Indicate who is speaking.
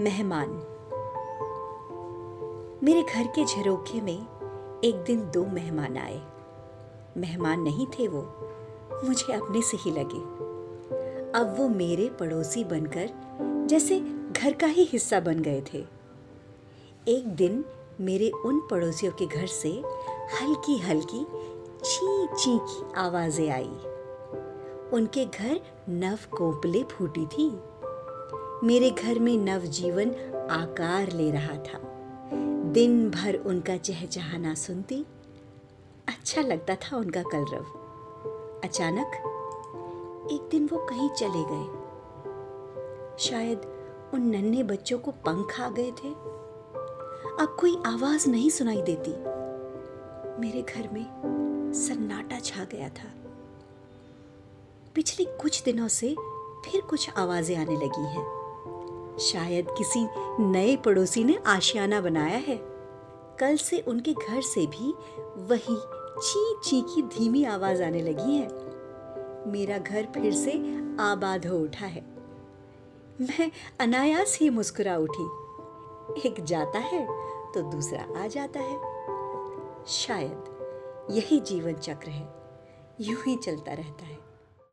Speaker 1: मेहमान। मेरे घर के झरोखे में एक दिन दो मेहमान आए। मेहमान नहीं थे वो, मुझे अपने से ही लगे। अब वो मेरे पड़ोसी बनकर जैसे घर का ही हिस्सा बन गए थे। एक दिन मेरे उन पड़ोसियों के घर से हल्की हल्की ची ची की आवाज़ें आई। उनके घर नव कोपले फूटी थी। मेरे घर में नवजीवन आकार ले रहा था। दिन भर उनका चहचहाना सुनती अच्छा लगता था उनका कलरव। अचानक, एक दिन वो कहीं चले गए। शायद उन नन्हे बच्चों को पंख आ गए थे। अब कोई आवाज़ नहीं सुनाई देती। मेरे घर में सन्नाटा छा गया था। पिछले कुछ दिनों से फिर कुछ आवाज़ें आने लगी हैं। शायद किसी नए पड़ोसी ने आशियाना बनाया है। कल से उनके घर से भी वही ची ची की धीमी आवाज़ आने लगी है। मेरा घर फिर से आबाद हो उठा है। मैं अनायास ही मुस्कुरा उठी। एक जाता है तो दूसरा आ जाता है। शायद यही जीवन चक्र है। यूँ ही चलता रहता है।